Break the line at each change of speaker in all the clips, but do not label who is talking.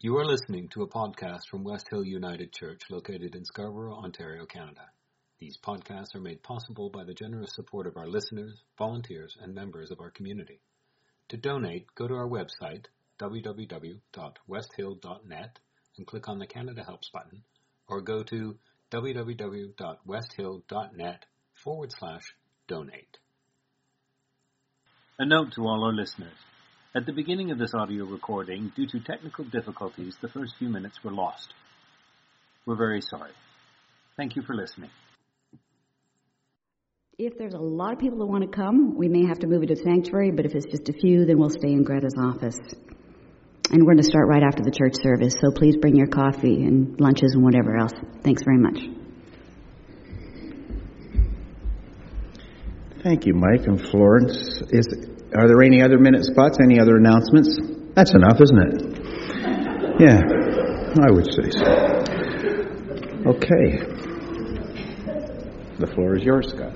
You are listening to a podcast from West Hill United Church located in Scarborough, Ontario, Canada. These podcasts are made possible by the generous support of our listeners, volunteers, and members of our community. To donate, go to our website, www.westhill.net, and click on the Canada Helps button, or go to www.westhill.net forward slash donate. A note to all our listeners. At the beginning of this audio recording, due to technical difficulties, the first few minutes were lost. We're very sorry. Thank you for listening.
If there's a lot of people that want to come, we may have to move it to sanctuary, but if it's just a few, then we'll stay in Greta's office. And we're going to start right after the church service, so please bring your coffee and lunches and whatever else. Thanks very much.
Thank you, Mike and Florence. Is are there any other minute spots? Any other announcements? That's enough, isn't it? Yeah, I would say so. Okay. The floor is yours, Scott.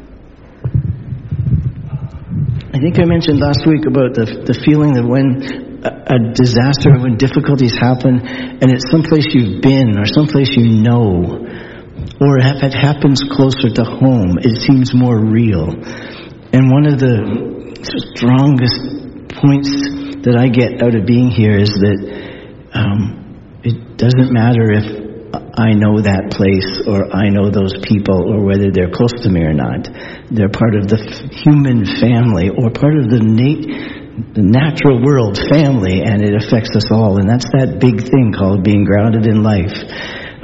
I think I mentioned last week about the, the feeling that when a, disaster, when difficulties happen, and it's someplace you've been or someplace you know, or if it happens closer to home, it seems more real. And one of the strongest points that I get out of being here is that um, it doesn't matter if I know that place or I know those people or whether they're close to me or not. They're part of the human family or part of the, nat- the natural world family and it affects us all. And that's that big thing called being grounded in life.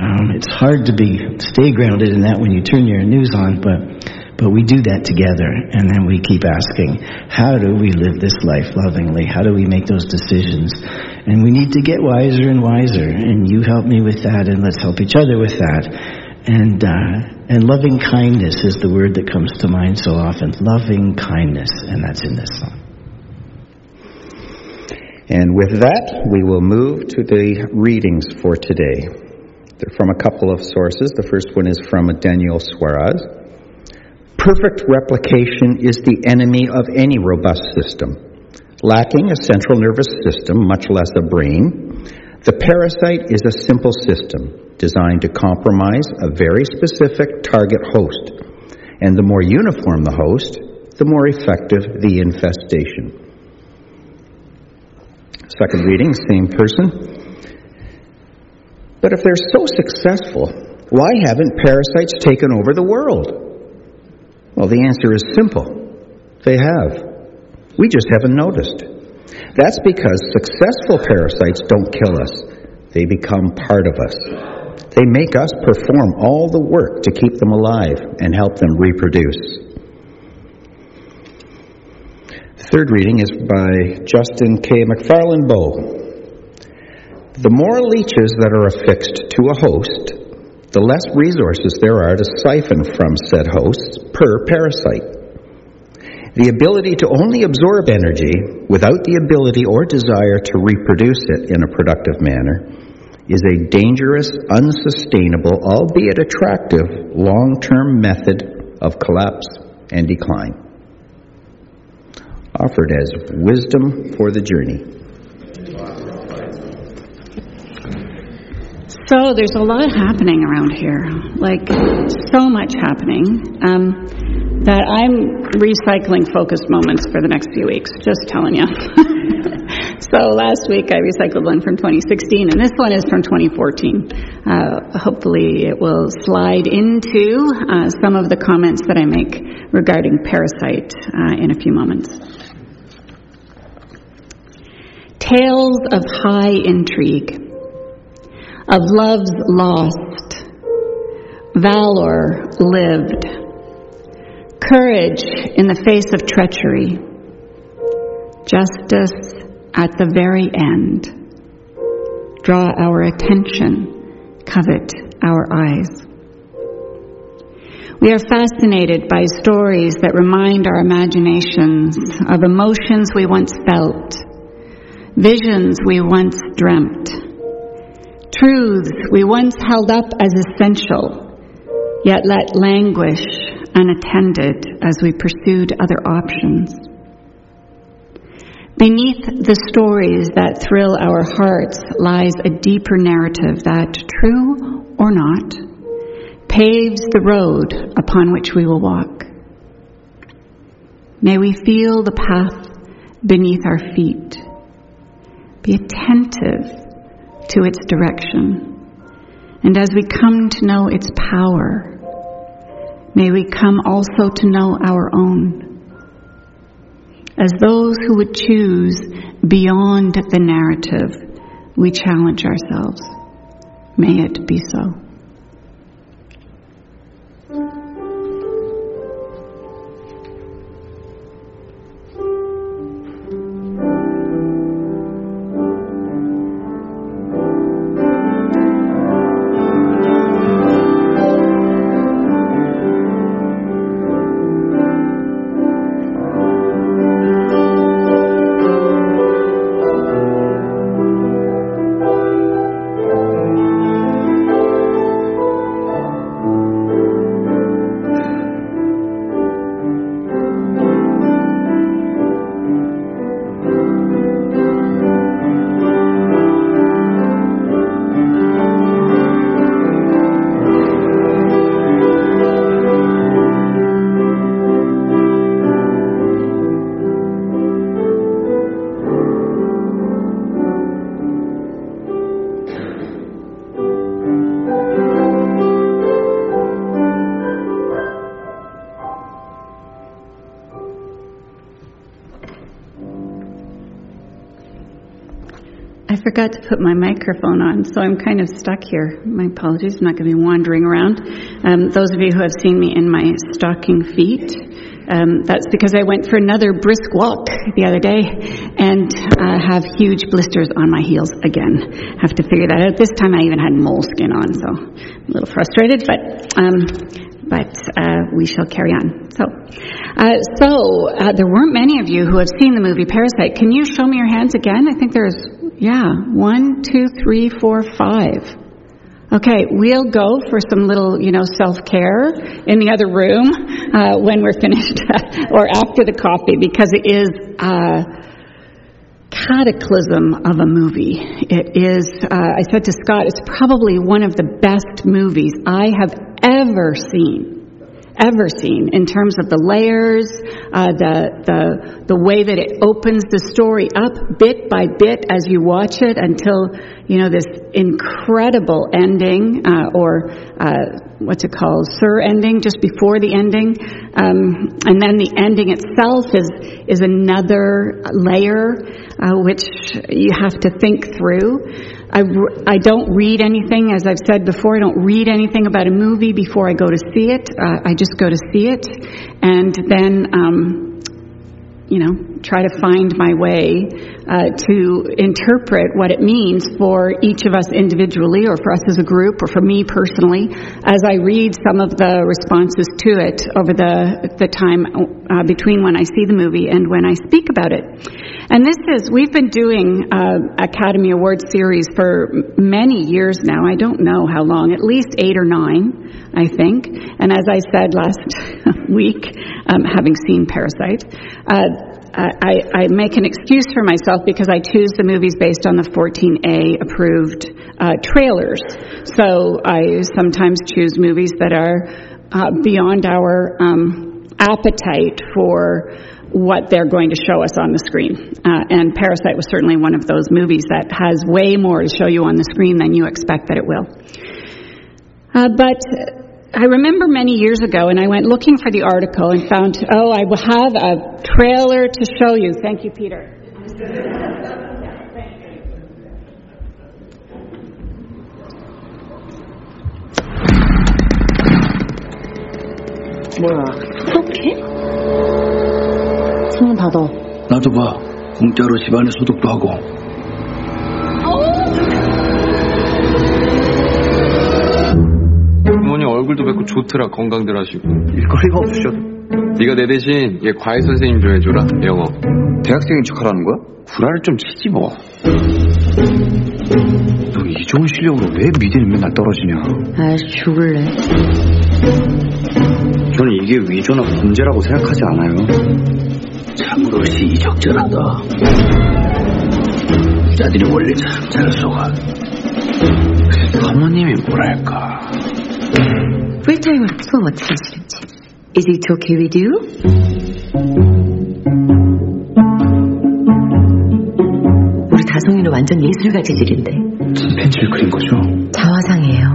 Um, it's hard to be stay grounded in that when you turn your news on, but but we do that together, and then we keep asking, how do we live this life lovingly? How do we make those decisions? And we need to get wiser and wiser, and you help me with that, and let's help each other with that. And, uh, and loving kindness is the word that comes to mind so often. Loving kindness, and that's in this song.
And with that, we will move to the readings for today. They're from a couple of sources. The first one is from Daniel Suarez. Perfect replication is the enemy of any robust system. Lacking a central nervous system, much less a brain, the parasite is a simple system designed to compromise a very specific target host. And the more uniform the host, the more effective the infestation. Second reading, same person. But if they're so successful, why haven't parasites taken over the world? Well, the answer is simple. They have. We just haven't noticed. That's because successful parasites don't kill us. They become part of us. They make us perform all the work to keep them alive and help them reproduce. Third reading is by Justin K. McFarlane Beau. The more leeches that are affixed to a host, the less resources there are to siphon from said hosts per parasite. The ability to only absorb energy without the ability or desire to reproduce it in a productive manner is a dangerous, unsustainable, albeit attractive, long term method of collapse and decline. Offered as wisdom for the journey.
So there's a lot happening around here, like so much happening, um, that I'm recycling focused moments for the next few weeks, just telling you. so last week I recycled one from 2016, and this one is from 2014. Uh, hopefully it will slide into uh, some of the comments that I make regarding Parasite uh, in a few moments. Tales of high intrigue of loves lost, valor lived, courage in the face of treachery, justice at the very end. Draw our attention, covet our eyes. We are fascinated by stories that remind our imaginations of emotions we once felt, visions we once dreamt Truths we once held up as essential, yet let languish unattended as we pursued other options. Beneath the stories that thrill our hearts lies a deeper narrative that, true or not, paves the road upon which we will walk. May we feel the path beneath our feet. Be attentive to its direction. And as we come to know its power, may we come also to know our own. As those who would choose beyond the narrative, we challenge ourselves. May it be so. Forgot to put my microphone on, so I'm kind of stuck here. My apologies, I'm not going to be wandering around. Um, those of you who have seen me in my stocking feet, um, that's because I went for another brisk walk the other day and uh, have huge blisters on my heels again. Have to figure that out. This time I even had moleskin on, so I'm a little frustrated, but um, but uh, we shall carry on. So, uh, so uh, there weren't many of you who have seen the movie Parasite. Can you show me your hands again? I think there's yeah, one, two, three, four, five. Okay, we'll go for some little, you know, self-care in the other room uh, when we're finished, or after the coffee, because it is a cataclysm of a movie. It is. Uh, I said to Scott, it's probably one of the best movies I have ever seen ever seen in terms of the layers, uh, the, the, the way that it opens the story up bit by bit as you watch it until, you know, this incredible ending, uh, or, uh, what's it called, Sir ending, just before the ending. Um, and then the ending itself is, is another layer, uh, which you have to think through. I, I don't read anything, as I've said before, I don't read anything about a movie before I go to see it. Uh, I just go to see it and then, um, you know, try to find my way uh, to interpret what it means for each of us individually or for us as a group or for me personally as I read some of the responses to it over the, the time uh, between when I see the movie and when I speak about it. And this is, we've been doing uh, Academy Award series for many years now. I don't know how long, at least eight or nine, I think. And as I said last week, um, having seen Parasite, uh, I, I, make an excuse for myself because I choose the movies based on the 14A approved uh, trailers. So I sometimes choose movies that are uh, beyond our um, appetite for what they're going to show us on the screen. Uh, and Parasite was certainly one of those movies that has way more to show you on the screen than you expect that it will. Uh, but I remember many years ago, and I went looking for the article and found, oh, I will have a trailer to show you. Thank you, Peter.
뭐야?
소독해?
손 받아.
나도 봐. 공짜로 집안에 소독도 하고.
얼굴도 뵙고 좋더라 건강들 하시고
일거리가 없으셔도
네가 내 대신 얘 과외 선생님 좀 해줘라 영어
대학생인 척하라는 거야?
구라를 좀 치지 뭐
너 이 좋은 실력으로 왜 미대는 맨날 떨어지냐
아 죽을래
저는 이게 위조나 범죄라고 생각하지 않아요 참으로시 적절하다. 자들이 원래 참 잘 속아. 사모님이 뭐랄까.
풀타임으로 수업 어떻게 하시는지. Is it okay with you? 우리 다송이는 완전 예술가 재질인데.
펜치를 그린 거죠?
자화상이에요.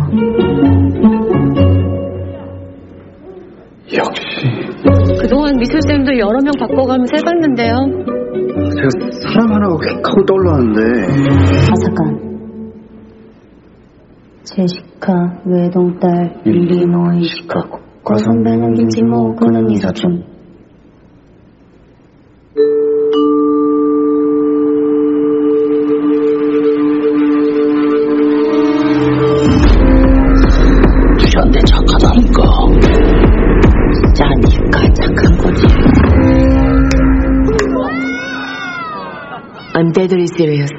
역시.
그동안 미술쌤도 여러 명 바꿔가면서 해봤는데요.
제가 사람 하나가 휙 하고 떠올랐는데.
아 잠깐 제시카 외동딸 일리노이 시카고 과선배는 김치모 그는 이사촌
주한테 착하다니까.
짜니까 착한 거지. I'm deadly serious.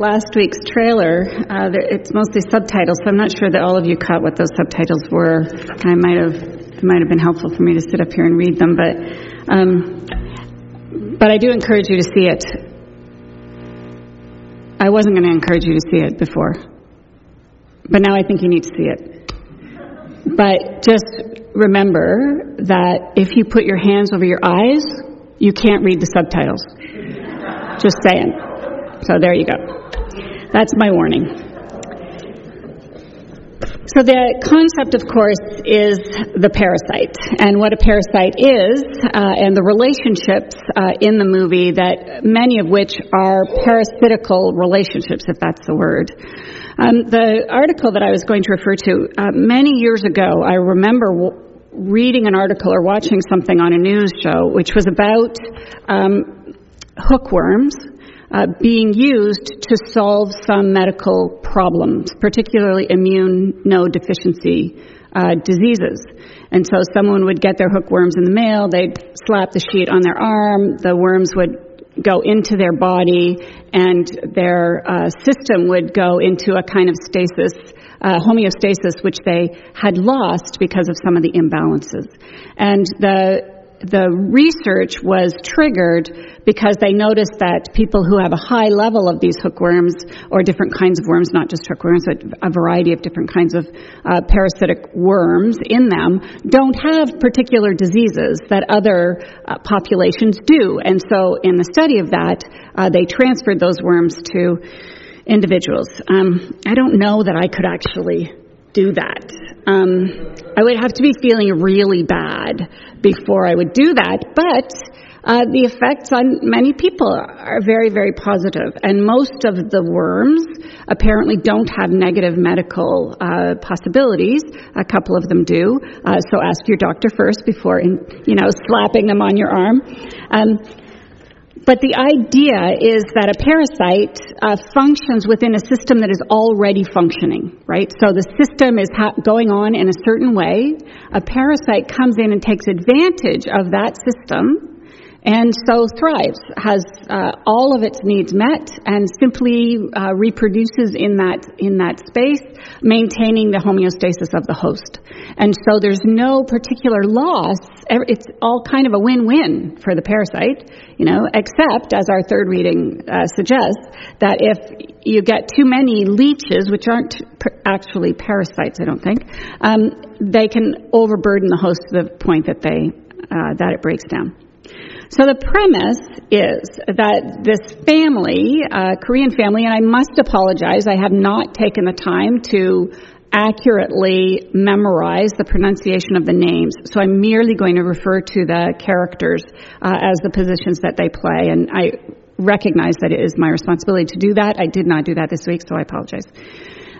Last week's trailer, uh, it's mostly subtitles, so I'm not sure that all of you caught what those subtitles were. I might have, it might have been helpful for me to sit up here and read them, but, um, but I do encourage you to see it. I wasn't going to encourage you to see it before, but now I think you need to see it. But just remember that if you put your hands over your eyes, you can't read the subtitles. Just saying. So there you go. That's my warning. So the concept, of course, is the parasite, and what a parasite is, uh, and the relationships uh, in the movie that many of which are parasitical relationships, if that's the word. Um, the article that I was going to refer to uh, many years ago, I remember. W- reading an article or watching something on a news show which was about um, hookworms uh, being used to solve some medical problems, particularly immune immunodeficiency uh, diseases. And so someone would get their hookworms in the mail, they'd slap the sheet on their arm, the worms would go into their body, and their uh, system would go into a kind of stasis, uh, homeostasis, which they had lost because of some of the imbalances. And the the research was triggered because they noticed that people who have a high level of these hookworms or different kinds of worms, not just hookworms, but a variety of different kinds of uh, parasitic worms in them, don't have particular diseases that other uh, populations do. And so in the study of that, uh, they transferred those worms to individuals. Um, I don't know that I could actually do that. Um, I would have to be feeling really bad before I would do that, but uh, the effects on many people are very, very positive, and most of the worms apparently don't have negative medical uh, possibilities. A couple of them do, uh, so ask your doctor first before, in, you know, slapping them on your arm. Um, but the idea is that a parasite uh, functions within a system that is already functioning, right? So the system is ha- going on in a certain way. A parasite comes in and takes advantage of that system and so thrives, has uh, all of its needs met, and simply uh, reproduces in that in that space, maintaining the homeostasis of the host. And so there's no particular loss. It's all kind of a win-win for the parasite, you know, except as our third reading uh, suggests that if you get too many leeches, which aren't actually parasites, I don't think, um, they can overburden the host to the point that they that it breaks down. So the premise is that this family, uh, Korean family, and I must apologize, I have not taken the time to accurately memorize the pronunciation of the names. So I'm merely going to refer to the characters uh, as the positions that they play, and I recognize that it is my responsibility to do that. I did not do that this week, so I apologize.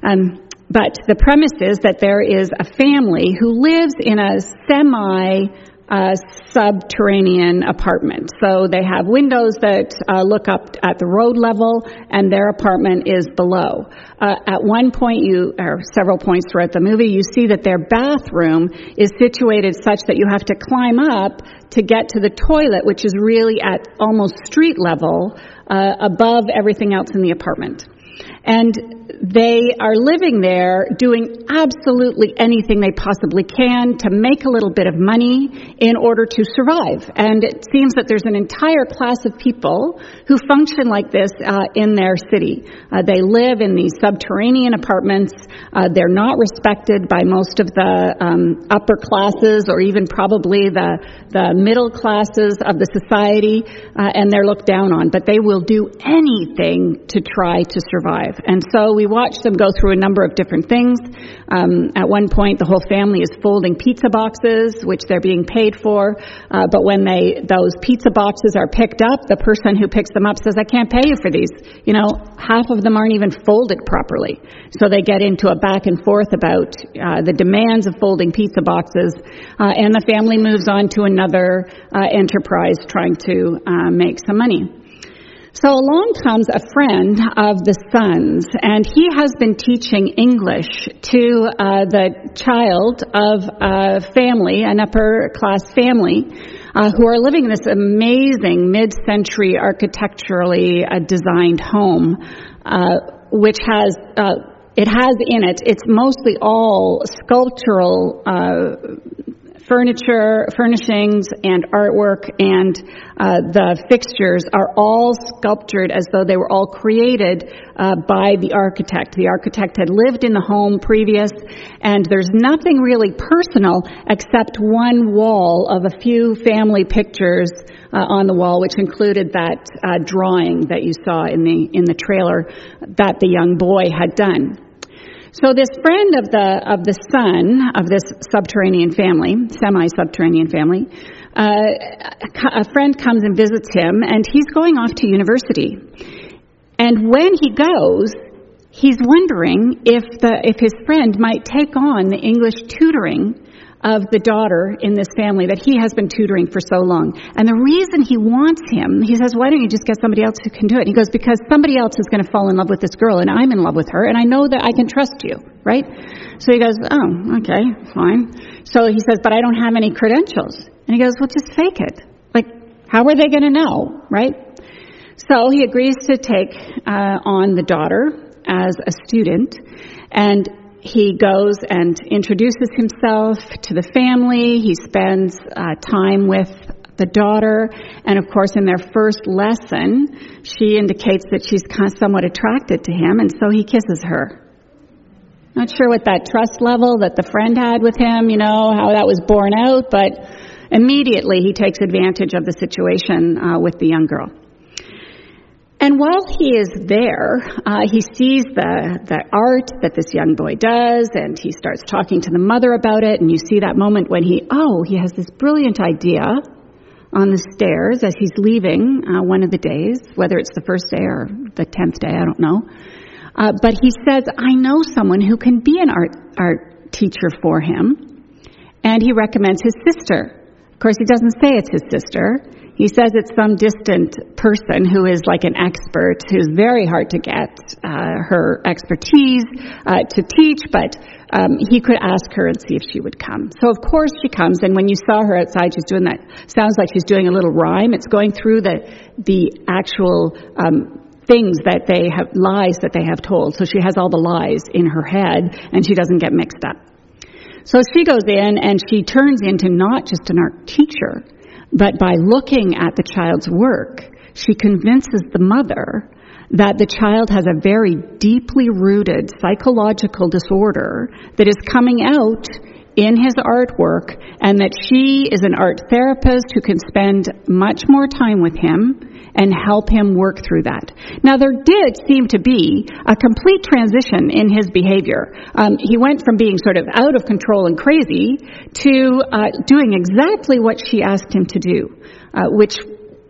Um, but the premise is that there is a family who lives in a semi uh, subterranean apartment. So they have windows that uh, look up at the road level, and their apartment is below. Uh, at one point, you or several points throughout the movie, you see that their bathroom is situated such that you have to climb up to get to the toilet, which is really at almost street level uh, above everything else in the apartment. And they are living there doing absolutely anything they possibly can to make a little bit of money in order to survive. And it seems that there's an entire class of people who function like this uh, in their city. Uh, they live in these subterranean apartments. Uh, they're not respected by most of the um, upper classes or even probably the, the middle classes of the society, uh, and they're looked down on. But they will do anything to try to survive. And so we watch them go through a number of different things. Um, at one point, the whole family is folding pizza boxes, which they're being paid for. Uh, but when they those pizza boxes are picked up, the person who picks them up says, "I can't pay you for these." You know, half of them aren't even folded properly. So they get into a back and forth about uh, the demands of folding pizza boxes, uh, and the family moves on to another uh, enterprise trying to uh, make some money. So along comes a friend of the son's, and he has been teaching English to uh, the child of a family, an upper class family, uh, who are living in this amazing mid-century architecturally uh, designed home, uh, which has uh, it has in it, it's mostly all sculptural uh, furniture, furnishings, and artwork, and uh, the fixtures are all sculptured as though they were all created uh, by the architect. The architect had lived in the home previous, and there's nothing really personal except one wall of a few family pictures uh, on the wall, which included that uh, drawing that you saw in the in the trailer that the young boy had done. So this friend of the of the son of this subterranean family, semi-subterranean family, uh, a friend comes and visits him, and he's going off to university. And when he goes, he's wondering if the if his friend might take on the English tutoring of the daughter in this family that he has been tutoring for so long. And the reason he wants him, he says, why don't you just get somebody else who can do it? He goes, because somebody else is going to fall in love with this girl and I'm in love with her and I know that I can trust you, right? So he goes, oh, okay, fine. So he says, but I don't have any credentials. And he goes, well, just fake it. Like, how are they going to know, right? So he agrees to take uh, on the daughter as a student and he goes and introduces himself to the family. He spends uh, time with the daughter, and of course, in their first lesson, she indicates that she's kind of somewhat attracted to him, and so he kisses her. Not sure what that trust level that the friend had with him, you know, how that was borne out, but immediately he takes advantage of the situation uh, with the young girl. And while he is there, uh, he sees the, the art that this young boy does, and he starts talking to the mother about it. And you see that moment when he, oh, he has this brilliant idea on the stairs as he's leaving uh, one of the days, whether it's the first day or the tenth day, I don't know. Uh, but he says, I know someone who can be an art, art teacher for him. And he recommends his sister. Of course, he doesn't say it's his sister. He says it's some distant person who is like an expert who's very hard to get uh, her expertise uh, to teach, but um, he could ask her and see if she would come. So of course she comes, and when you saw her outside, she's doing that. Sounds like she's doing a little rhyme. It's going through the the actual. Um, things that they have lies that they have told so she has all the lies in her head and she doesn't get mixed up so she goes in and she turns into not just an art teacher but by looking at the child's work, she convinces the mother that the child has a very deeply rooted psychological disorder that is coming out in his artwork and that she is an art therapist who can spend much more time with him and help him work through that. Now, there did seem to be a complete transition in his behavior. Um, he went from being sort of out of control and crazy to uh, doing exactly what she asked him to do, uh, which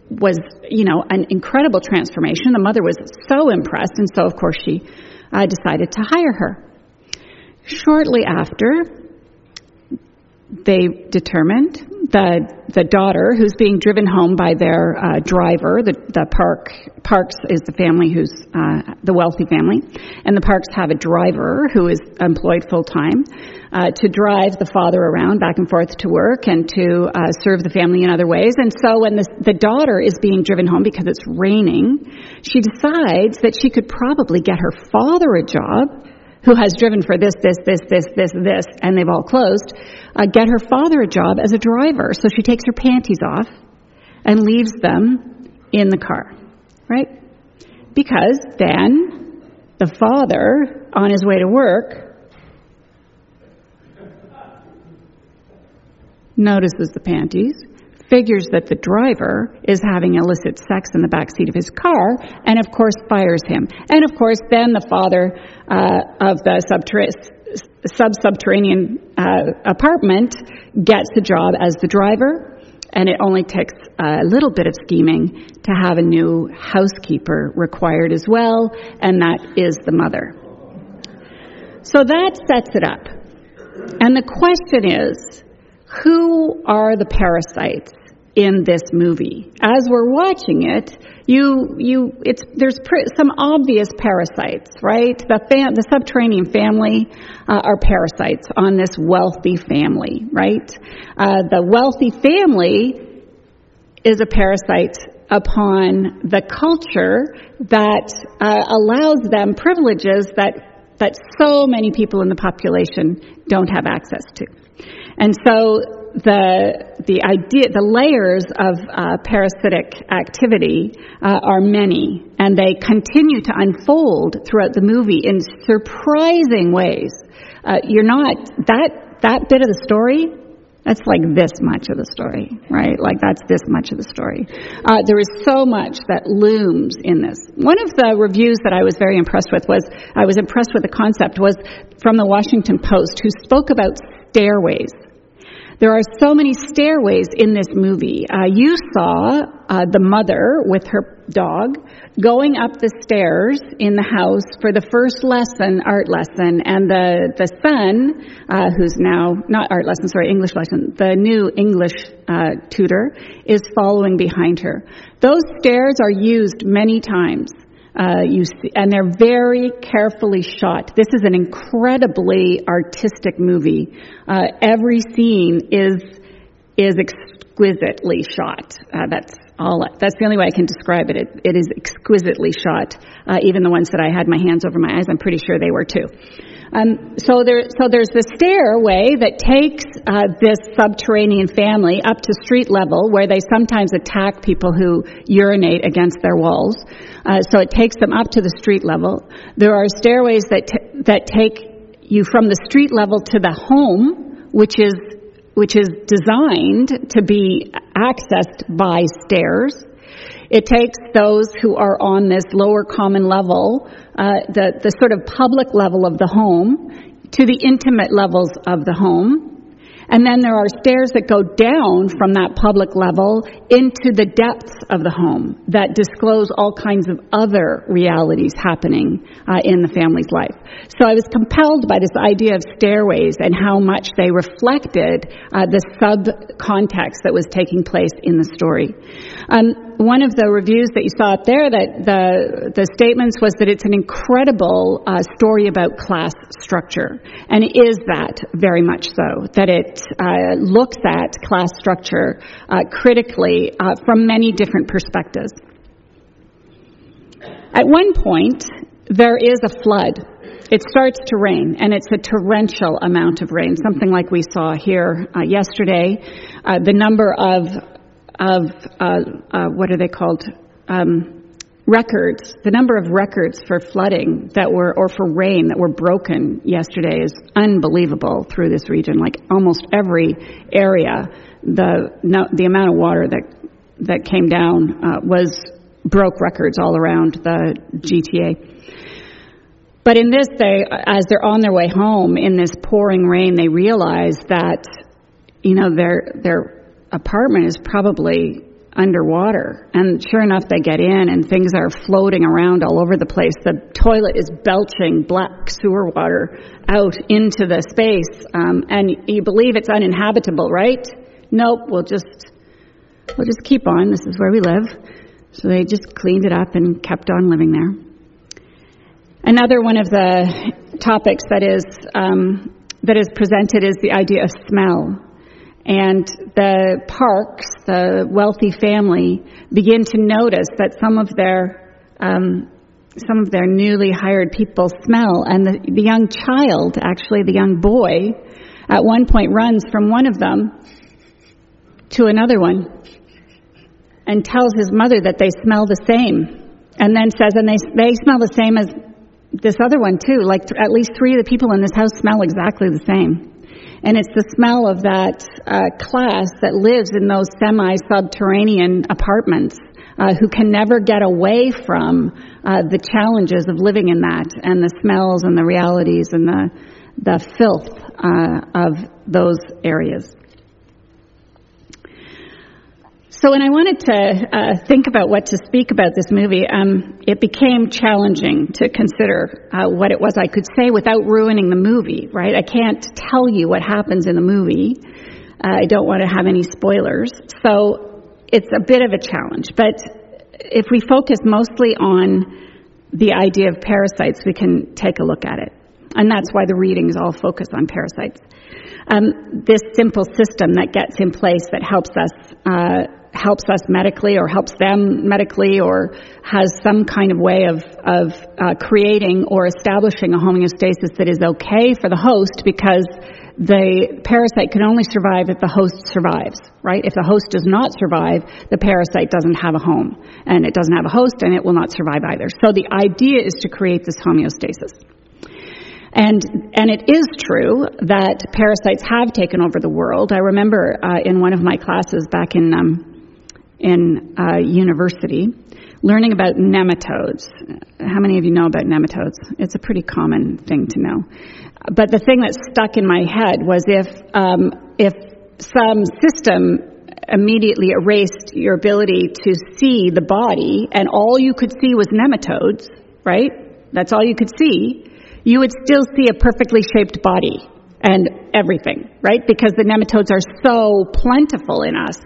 was, you know, an incredible transformation. The mother was so impressed, and so, of course, she uh, decided to hire her. Shortly after, they determined the the daughter who's being driven home by their uh, driver. The the park Parks is the family who's uh, the wealthy family, and the Parks have a driver who is employed full time uh, to drive the father around back and forth to work and to uh, serve the family in other ways. And so when the the daughter is being driven home because it's raining, she decides that she could probably get her father a job who has driven for this, this, this, this, this, this, and they've all closed, uh, get her father a job as a driver. So she takes her panties off and leaves them in the car, right? Because then the father, on his way to work, notices the panties, figures that the driver is having illicit sex in the back seat of his car, and of course fires him. And of course, then the father uh, of the sub-subterranean uh, apartment gets a job as the driver, and it only takes a little bit of scheming to have a new housekeeper required as well, and that is the mother. So that sets it up. And the question is, who are the parasites in this movie. As we're watching it, you you it's there's pr- some obvious parasites, right? The fam- the subterranean family uh, are parasites on this wealthy family, right? Uh, the wealthy family is a parasite upon the culture that uh, allows them privileges that that so many people in the population don't have access to. And so the the idea, the layers of uh, parasitic activity uh, are many, and they continue to unfold throughout the movie in surprising ways. Uh, you're not that that bit of the story. That's like this much of the story, right? Like that's this much of the story. Uh, there is so much that looms in this. One of the reviews that I was very impressed with was I was impressed with the concept was from the Washington Post, who spoke about stairways there are so many stairways in this movie. Uh, you saw uh, the mother with her dog going up the stairs in the house for the first lesson, art lesson, and the the son, uh, who's now not art lesson, sorry, English lesson, the new English uh, tutor is following behind her. Those stairs are used many times. Uh, you see, and they're very carefully shot. This is an incredibly artistic movie. Uh, every scene is is exquisitely shot. Uh, that's all. That's the only way I can describe it. It, it is exquisitely shot. Uh, even the ones that I had my hands over my eyes, I'm pretty sure they were too. Um, so there, so there's the stairway that takes uh, this subterranean family up to street level, where they sometimes attack people who urinate against their walls. Uh, so it takes them up to the street level. There are stairways that t- that take you from the street level to the home, which is which is designed to be accessed by stairs. It takes those who are on this lower common level, uh, the the sort of public level of the home, to the intimate levels of the home. And then there are stairs that go down from that public level into the depths of the home that disclose all kinds of other realities happening uh, in the family's life. So I was compelled by this idea of stairways and how much they reflected uh, the sub context that was taking place in the story. Um, one of the reviews that you saw up there that the the statements was that it's an incredible uh, story about class structure, and it is that very much so. That it uh, looks at class structure uh, critically uh, from many different perspectives. At one point, there is a flood. It starts to rain, and it's a torrential amount of rain, something like we saw here uh, yesterday. Uh, the number of of uh, what are they called? Um, records, the number of records for flooding that were, or for rain that were broken yesterday is unbelievable through this region. Like almost every area, the no, the amount of water that that came down uh, was broke records all around the GTA. But in this, they, as they're on their way home in this pouring rain, they realize that, you know, their their apartment is probably underwater. And sure enough, they get in and things are floating around all over the place. The toilet is belching black sewer water out into the space. Um, and you believe it's uninhabitable, right? Nope, we'll just, we'll just keep on. This is where we live. So they just cleaned it up and kept on living there. Another one of the topics that is, um, that is presented is the idea of smell. And the Parks, the wealthy family, begin to notice that some of their um, some of their newly hired people smell, and the, the young child, actually the young boy, at one point runs from one of them to another one and tells his mother that they smell the same, and then says, and they they smell the same as this other one too. Like th- at least three of the people in this house smell exactly the same. And it's the smell of that uh, class that lives in those semi-subterranean apartments uh, who can never get away from uh, the challenges of living in that and the smells and the realities and the the filth uh, of those areas. So when I wanted to uh, think about what to speak about this movie, um, it became challenging to consider uh, what it was I could say without ruining the movie. Right? I can't tell you what happens in the movie. Uh, I don't want to have any spoilers. So it's a bit of a challenge. But if we focus mostly on the idea of parasites, we can take a look at it. And that's why the readings all focus on parasites. Um, this simple system that gets in place that helps us uh, helps us medically or helps them medically or has some kind of way of, of uh, creating or establishing a homeostasis that is okay for the host because the parasite can only survive if the host survives, right? If the host does not survive, the parasite doesn't have a home. And it doesn't have a host and it will not survive either. So the idea is to create this homeostasis. And and it is true that parasites have taken over the world. I remember uh, in one of my classes back in um, in uh, university, learning about nematodes. How many of you know about nematodes? It's a pretty common thing to know. But the thing that stuck in my head was if um, if some system immediately erased your ability to see the body, and all you could see was nematodes, right? That's all you could see. You would still see a perfectly shaped body and everything, right? Because the nematodes are so plentiful in us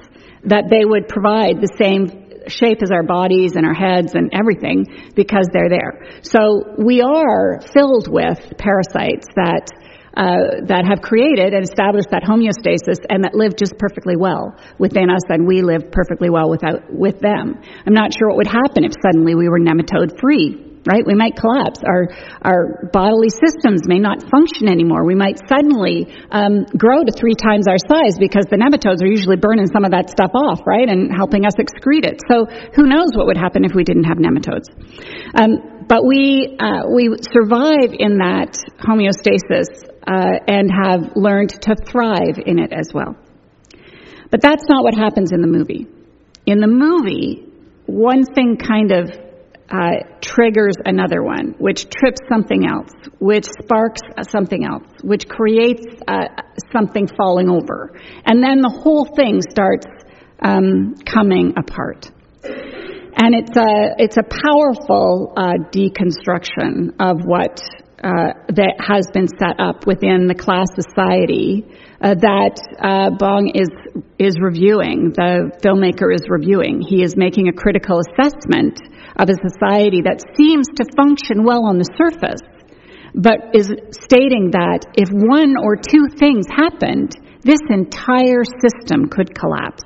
that they would provide the same shape as our bodies and our heads and everything because they're there. So we are filled with parasites that uh, that have created and established that homeostasis and that live just perfectly well within us and we live perfectly well without with them. I'm not sure what would happen if suddenly we were nematode free right? We might collapse. Our, our bodily systems may not function anymore. We might suddenly um, grow to three times our size because the nematodes are usually burning some of that stuff off, right, and helping us excrete it. So who knows what would happen if we didn't have nematodes? Um, but we uh, we survive in that homeostasis uh, and have learned to thrive in it as well. But that's not what happens in the movie. In the movie, one thing kind of uh, triggers another one, which trips something else, which sparks something else, which creates uh, something falling over. And then the whole thing starts um, coming apart. And it's a, it's a powerful uh, deconstruction of what uh, that has been set up within the class society uh, that uh, Bong is is reviewing. The filmmaker is reviewing. He is making a critical assessment of a society that seems to function well on the surface, but is stating that if one or two things happened, this entire system could collapse.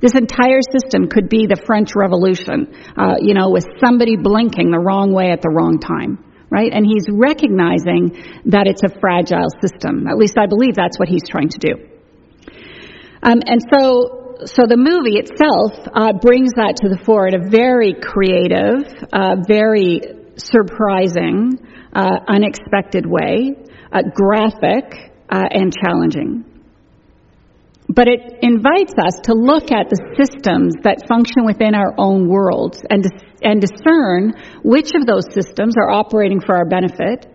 This entire system could be the French Revolution, uh, you know, with somebody blinking the wrong way at the wrong time, right? And he's recognizing that it's a fragile system. At least I believe that's what he's trying to do. Um, and so so the movie itself uh, brings that to the fore in a very creative, uh, very surprising, uh, unexpected way, uh, graphic, uh, and challenging. But it invites us to look at the systems that function within our own worlds and, and discern which of those systems are operating for our benefit,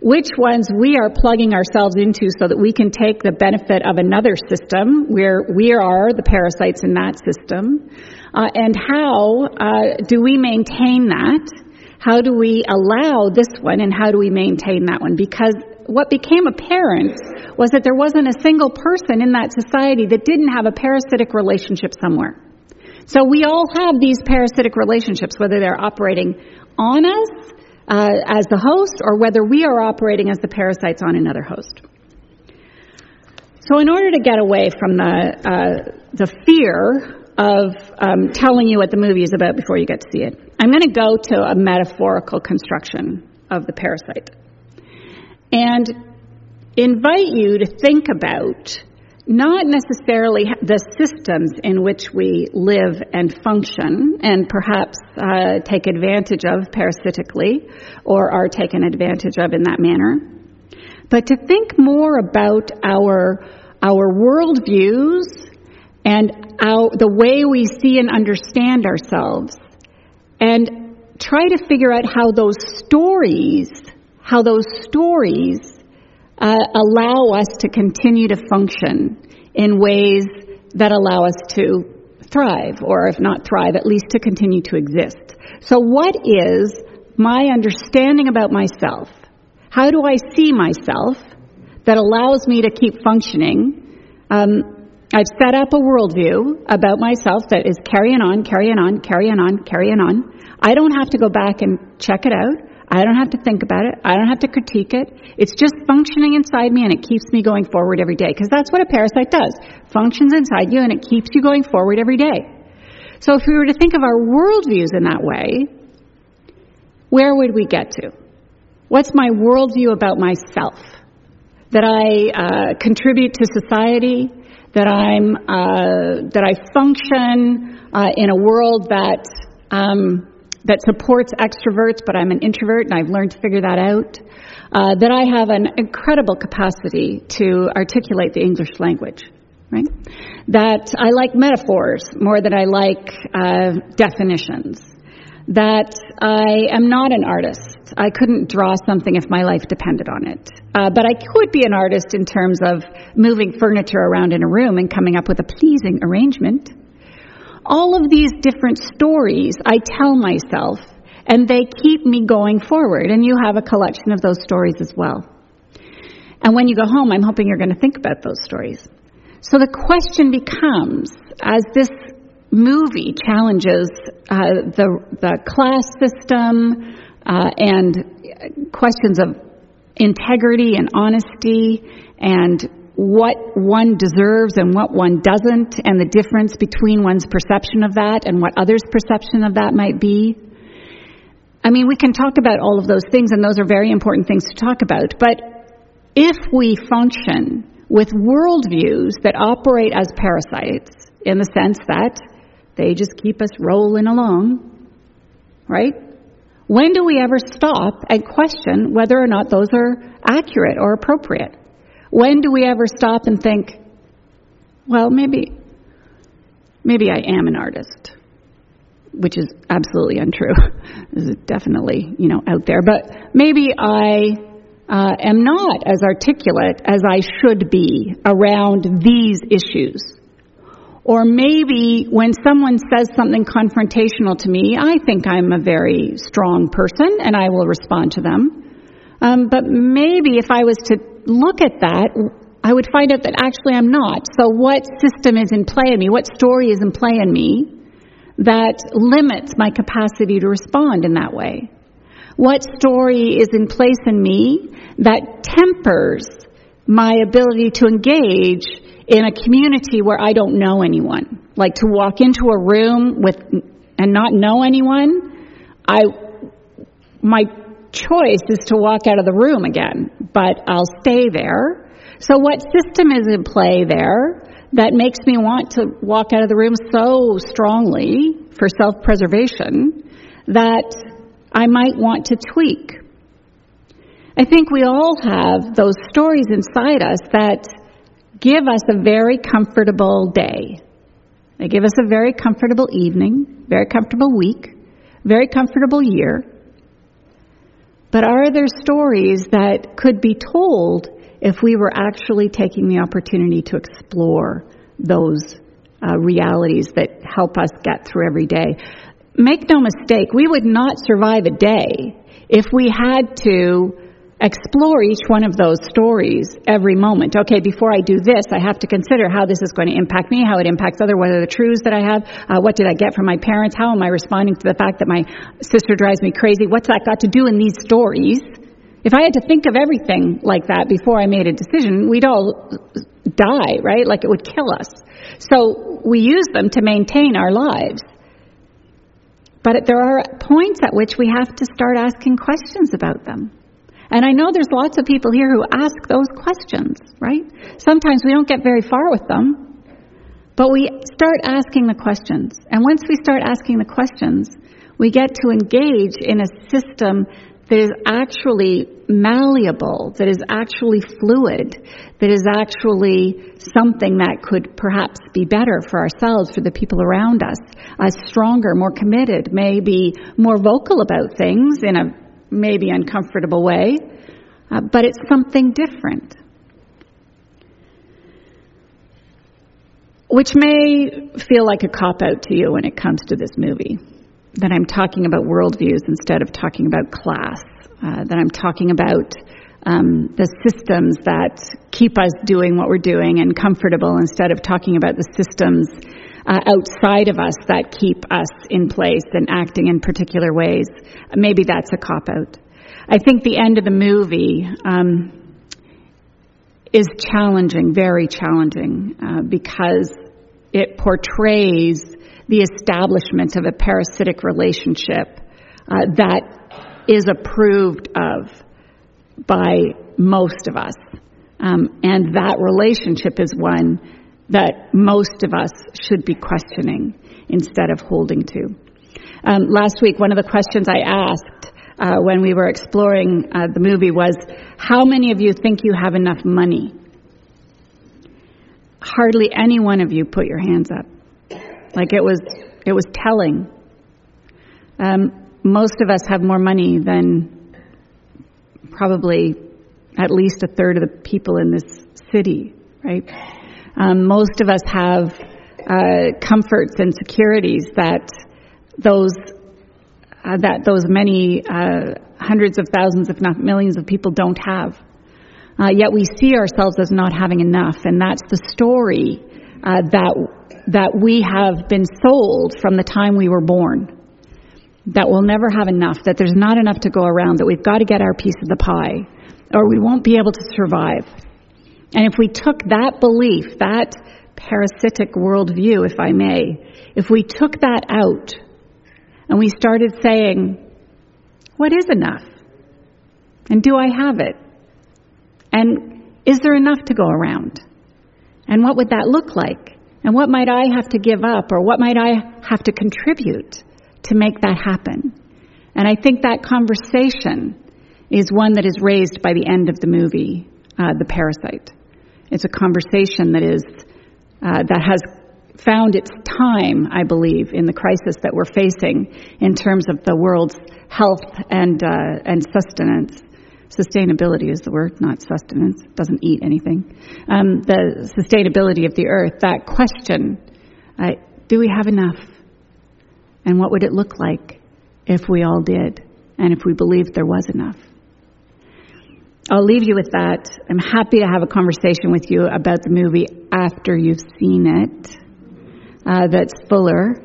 which ones we are plugging ourselves into so that we can take the benefit of another system where we are the parasites in that system, uh, and how uh, do we maintain that? How do we allow this one, and how do we maintain that one? Because what became apparent was that there wasn't a single person in that society that didn't have a parasitic relationship somewhere. So we all have these parasitic relationships, whether they're operating on us uh, as the host or whether we are operating as the parasites on another host. So, in order to get away from the uh, the fear of um, telling you what the movie is about before you get to see it, I'm going to go to a metaphorical construction of the parasite and invite you to think about not necessarily the systems in which we live and function and perhaps uh, take advantage of parasitically or are taken advantage of in that manner, but to think more about our, our worldviews and our, the way we see and understand ourselves and try to figure out how those stories, how those stories uh, allow us to continue to function in ways that allow us to thrive, or if not thrive, at least to continue to exist. So, what is my understanding about myself? How do I see myself that allows me to keep functioning? Um, I've set up a worldview about myself that is carrying on, carrying on, carrying on, carrying on. I don't have to go back and check it out. I don't have to think about it. I don't have to critique it. It's just functioning inside me and it keeps me going forward every day. Because that's what a parasite does. Functions inside you and it keeps you going forward every day. So if we were to think of our worldviews in that way, where would we get to? What's my worldview about myself? That I uh, contribute to society, that I'm uh, that I function uh, in a world that um, that supports extroverts, but I'm an introvert and I've learned to figure that out. Uh, that I have an incredible capacity to articulate the English language, right? That I like metaphors more than I like uh, definitions. That I am not an artist. I couldn't draw something if my life depended on it. Uh, but I could be an artist in terms of moving furniture around in a room and coming up with a pleasing arrangement all of these different stories I tell myself, and they keep me going forward. And you have a collection of those stories as well. And when you go home, I'm hoping you're going to think about those stories. So the question becomes, as this movie challenges uh, the the class system uh, and questions of integrity and honesty and what one deserves and what one doesn't, and the difference between one's perception of that and what others' perception of that might be. I mean, we can talk about all of those things, and those are very important things to talk about. But if we function with worldviews that operate as parasites, in the sense that they just keep us rolling along, right? When do we ever stop and question whether or not those are accurate or appropriate? When do we ever stop and think, well, maybe, maybe I am an artist, which is absolutely untrue. this is definitely, you know, out there. But maybe I uh, am not as articulate as I should be around these issues. Or maybe when someone says something confrontational to me, I think I'm a very strong person and I will respond to them. Um, but maybe if I was to look at that, I would find out that actually I'm not. So, what system is in play in me? What story is in play in me that limits my capacity to respond in that way? What story is in place in me that tempers my ability to engage in a community where I don't know anyone? Like to walk into a room with and not know anyone, I my choice is to walk out of the room again, but I'll stay there. So what system is in play there that makes me want to walk out of the room so strongly for self-preservation that I might want to tweak? I think we all have those stories inside us that give us a very comfortable day. They give us a very comfortable evening, very comfortable week, very comfortable year. But are there stories that could be told if we were actually taking the opportunity to explore those uh, realities that help us get through every day? Make no mistake, we would not survive a day if we had to explore each one of those stories every moment. Okay, before I do this, I have to consider how this is going to impact me, how it impacts other, what are the truths that I have, uh, what did I get from my parents, how am I responding to the fact that my sister drives me crazy, what's that got to do in these stories? If I had to think of everything like that before I made a decision, we'd all die, right? Like it would kill us. So we use them to maintain our lives. But there are points at which we have to start asking questions about them. And I know there's lots of people here who ask those questions, right? Sometimes we don't get very far with them, but we start asking the questions. And once we start asking the questions, we get to engage in a system that is actually malleable, that is actually fluid, that is actually something that could perhaps be better for ourselves, for the people around us, uh, stronger, more committed, maybe more vocal about things in a maybe uncomfortable way, uh, but it's something different. Which may feel like a cop out to you when it comes to this movie. That I'm talking about worldviews instead of talking about class. Uh, that I'm talking about um, the systems that keep us doing what we're doing and comfortable instead of talking about the systems uh, outside of us that keep us in place and acting in particular ways. Maybe that's a cop out. I think the end of the movie um, is challenging, very challenging, uh, because it portrays the establishment of a parasitic relationship uh, that is approved of by most of us. Um, and that relationship is one that most of us should be questioning instead of holding to. Um, last week, one of the questions I asked uh, when we were exploring uh, the movie was, How many of you think you have enough money? Hardly any one of you put your hands up. Like it was, it was telling. Um, most of us have more money than probably at least a third of the people in this city, right? Um, most of us have uh, comforts and securities that those uh, that those many uh, hundreds of thousands, if not millions, of people don't have. Uh, yet we see ourselves as not having enough, and that's the story uh, that that we have been sold from the time we were born. That we'll never have enough. That there's not enough to go around. That we've got to get our piece of the pie, or we won't be able to survive. And if we took that belief, that parasitic worldview, if I may, if we took that out and we started saying, what is enough? And do I have it? And is there enough to go around? And what would that look like? And what might I have to give up or what might I have to contribute to make that happen? And I think that conversation is one that is raised by the end of the movie, uh, The Parasite. It's a conversation that is uh, that has found its time, I believe, in the crisis that we're facing in terms of the world's health and uh, and sustenance. Sustainability is the word, not sustenance. Doesn't eat anything. Um, the sustainability of the earth. That question: uh, Do we have enough? And what would it look like if we all did, and if we believed there was enough? I'll leave you with that. I'm happy to have a conversation with you about the movie after you've seen it. Uh, that's fuller.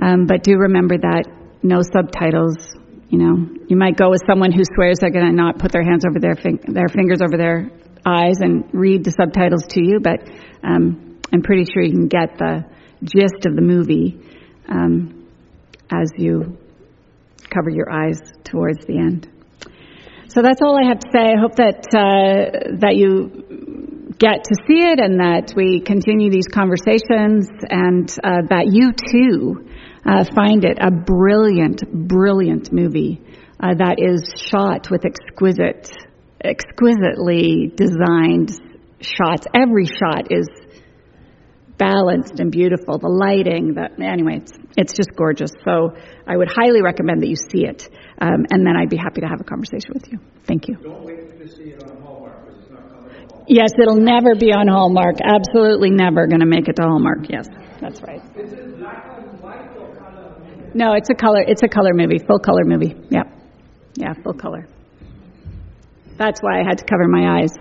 Um, but do remember that no subtitles. You know, you might go with someone who swears they're going to not put their hands over their their fingers over their eyes and read the subtitles to you. But um, I'm pretty sure you can get the gist of the movie um, as you cover your eyes towards the end. So that's all I have to say. I hope that uh, that you get to see it and that we continue these conversations and uh, that you too uh, find it a brilliant, brilliant movie uh, that is shot with exquisite, exquisitely designed shots. Every shot is balanced and beautiful. The lighting, the, anyway, it's, it's just gorgeous. So I would highly recommend that you see it. Um, and then I'd be happy to have a conversation with you. Thank you.
Don't wait to see it on Hallmark because it's not coming Hallmark.
Yes, it'll never be on Hallmark. Absolutely never going to make it to Hallmark. Yes, that's right.
Is it black and white or color?
No, it's a color. It's a color movie, full color movie. Yeah, yeah, full color. That's why I had to cover my eyes.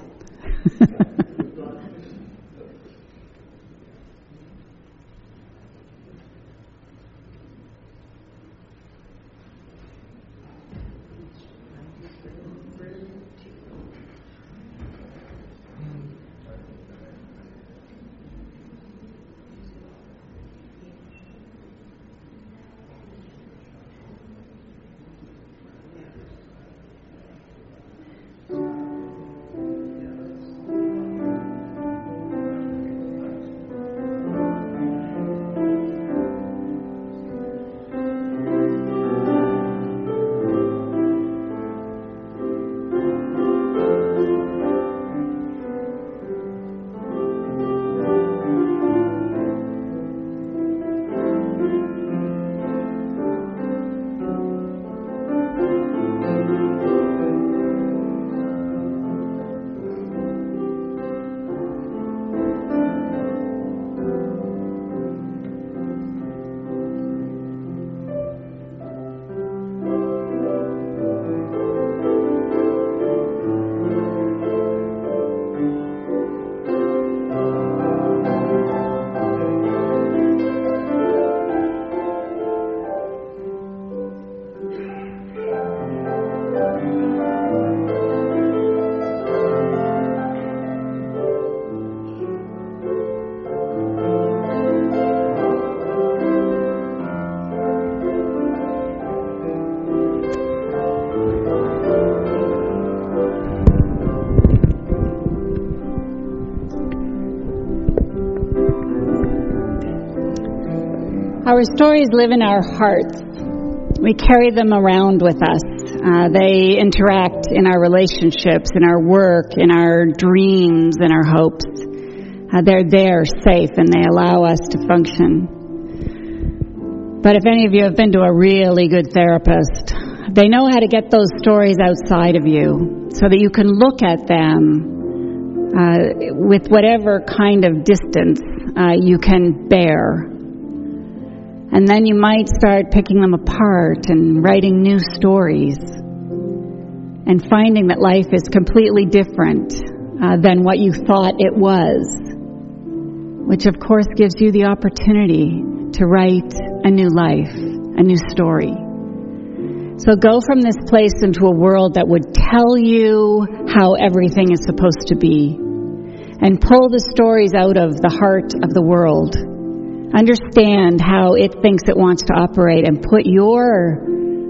Our stories live in our hearts. We carry them around with us. Uh, they interact in our relationships, in our work, in our dreams, in our hopes. Uh, they're there, safe, and they allow us to function. But if any of you have been to a really good therapist, they know how to get those stories outside of you so that you can look at them uh, with whatever kind of distance uh, you can bear. And then you might start picking them apart and writing new stories and finding that life is completely different uh, than what you thought it was, which of course gives you the opportunity to write a new life, a new story. So go from this place into a world that would tell you how everything is supposed to be and pull the stories out of the heart of the world Understand how it thinks it wants to operate and put your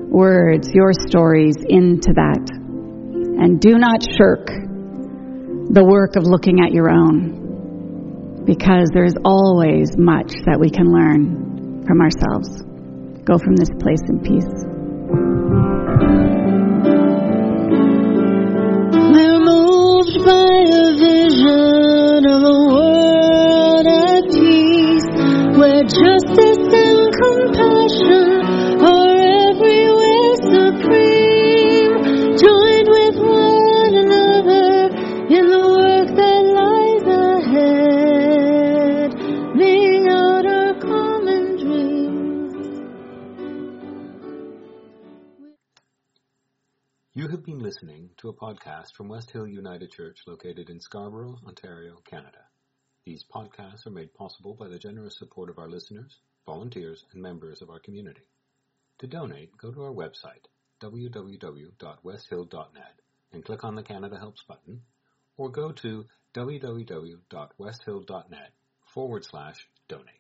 words, your stories into that. And do not shirk the work of looking at your own because there's always much that we can learn from ourselves. Go from this place in peace.
By a vision justice and compassion are everywhere supreme. Joined with one another in the work that lies ahead, living out our common dreams.
You have been listening to a podcast from West Hill United Church located in Scarborough, Ontario, Canada. These podcasts are made possible by the generous support of our listeners, volunteers, and members of our community. To donate, go to our website, www.westhill.net, and click on the Canada Helps button, or go to www.westhill.net forward slash donate.